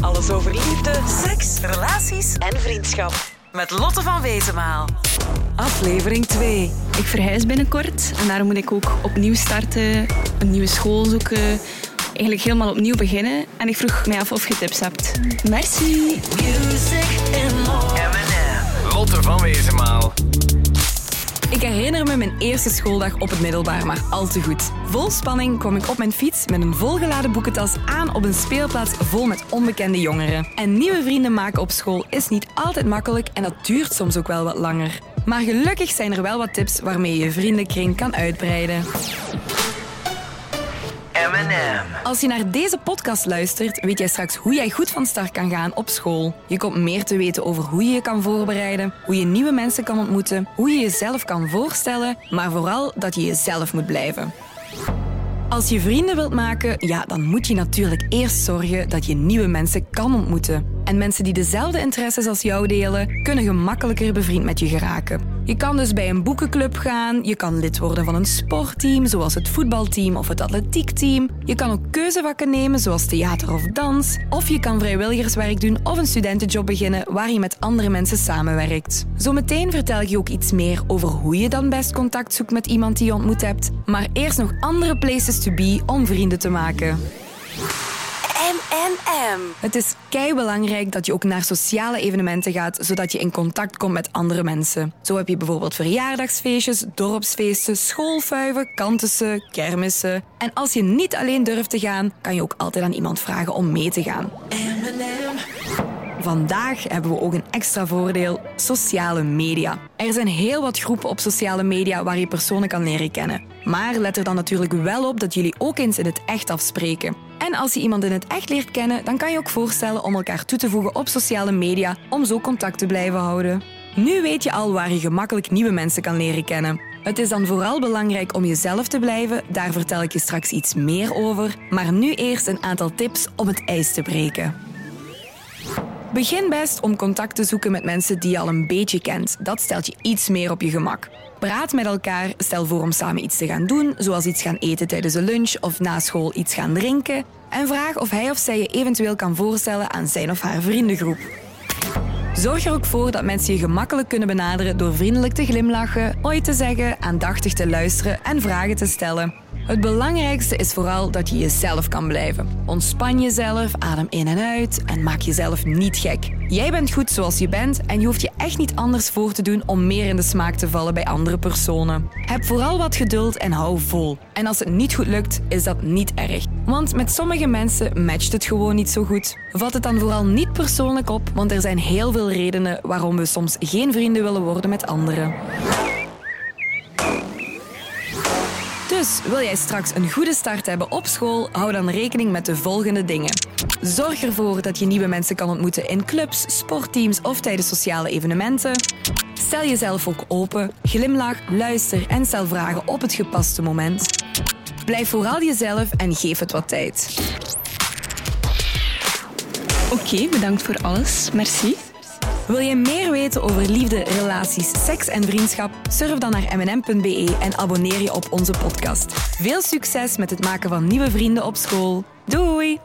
Alles over liefde, seks, relaties en vriendschap. Met Lotte van Wezenmaal. Aflevering 2. Ik verhuis binnenkort en daarom moet ik ook opnieuw starten, een nieuwe school zoeken. Eigenlijk helemaal opnieuw beginnen. En ik vroeg mij af of je tips hebt. Merci. Lotte van Wezenmaal. Ik herinner me mijn eerste schooldag op het middelbaar maar al te goed. Vol spanning kwam ik op mijn fiets met een volgeladen boekentas aan op een speelplaats vol met onbekende jongeren. En nieuwe vrienden maken op school is niet altijd makkelijk en dat duurt soms ook wel wat langer. Maar gelukkig zijn er wel wat tips waarmee je je vriendenkring kan uitbreiden. M&M. Als je naar deze podcast luistert, weet jij straks hoe jij goed van start kan gaan op school. Je komt meer te weten over hoe je je kan voorbereiden, hoe je nieuwe mensen kan ontmoeten, hoe je jezelf kan voorstellen, maar vooral dat je jezelf moet blijven. Als je vrienden wilt maken, ja, dan moet je natuurlijk eerst zorgen dat je nieuwe mensen kan ontmoeten. En mensen die dezelfde interesses als jou delen, kunnen gemakkelijker bevriend met je geraken. Je kan dus bij een boekenclub gaan, je kan lid worden van een sportteam, zoals het voetbalteam of het atletiekteam. Je kan ook keuzevakken nemen, zoals theater of dans. Of je kan vrijwilligerswerk doen of een studentenjob beginnen waar je met andere mensen samenwerkt. Zometeen vertel ik je ook iets meer over hoe je dan best contact zoekt met iemand die je ontmoet hebt. Maar eerst nog andere places to be om vrienden te maken. M&M. Het is kei belangrijk dat je ook naar sociale evenementen gaat, zodat je in contact komt met andere mensen. Zo heb je bijvoorbeeld verjaardagsfeestjes, dorpsfeesten, schoolfuiven, kantussen, kermissen. En als je niet alleen durft te gaan, kan je ook altijd aan iemand vragen om mee te gaan. Vandaag hebben we ook een extra voordeel: sociale media. Er zijn heel wat groepen op sociale media waar je personen kan leren kennen. Maar let er dan natuurlijk wel op dat jullie ook eens in het echt afspreken. En als je iemand in het echt leert kennen, dan kan je ook voorstellen om elkaar toe te voegen op sociale media om zo contact te blijven houden. Nu weet je al waar je gemakkelijk nieuwe mensen kan leren kennen. Het is dan vooral belangrijk om jezelf te blijven, daar vertel ik je straks iets meer over. Maar nu eerst een aantal tips om het ijs te breken. Begin best om contact te zoeken met mensen die je al een beetje kent. Dat stelt je iets meer op je gemak. Praat met elkaar, stel voor om samen iets te gaan doen, zoals iets gaan eten tijdens de lunch of na school iets gaan drinken. En vraag of hij of zij je eventueel kan voorstellen aan zijn of haar vriendengroep. Zorg er ook voor dat mensen je gemakkelijk kunnen benaderen door vriendelijk te glimlachen, ooit te zeggen, aandachtig te luisteren en vragen te stellen. Het belangrijkste is vooral dat je jezelf kan blijven. Ontspan jezelf, adem in en uit en maak jezelf niet gek. Jij bent goed zoals je bent en je hoeft je echt niet anders voor te doen om meer in de smaak te vallen bij andere personen. Heb vooral wat geduld en hou vol. En als het niet goed lukt, is dat niet erg. Want met sommige mensen matcht het gewoon niet zo goed. Vat het dan vooral niet persoonlijk op, want er zijn heel veel redenen waarom we soms geen vrienden willen worden met anderen. Dus wil jij straks een goede start hebben op school, hou dan rekening met de volgende dingen. Zorg ervoor dat je nieuwe mensen kan ontmoeten in clubs, sportteams of tijdens sociale evenementen. Stel jezelf ook open, glimlach, luister en stel vragen op het gepaste moment. Blijf vooral jezelf en geef het wat tijd. Oké, bedankt voor alles. Merci. Wil je meer weten over liefde, relaties, seks en vriendschap? Surf dan naar mnm.be en abonneer je op onze podcast. Veel succes met het maken van nieuwe vrienden op school. Doei!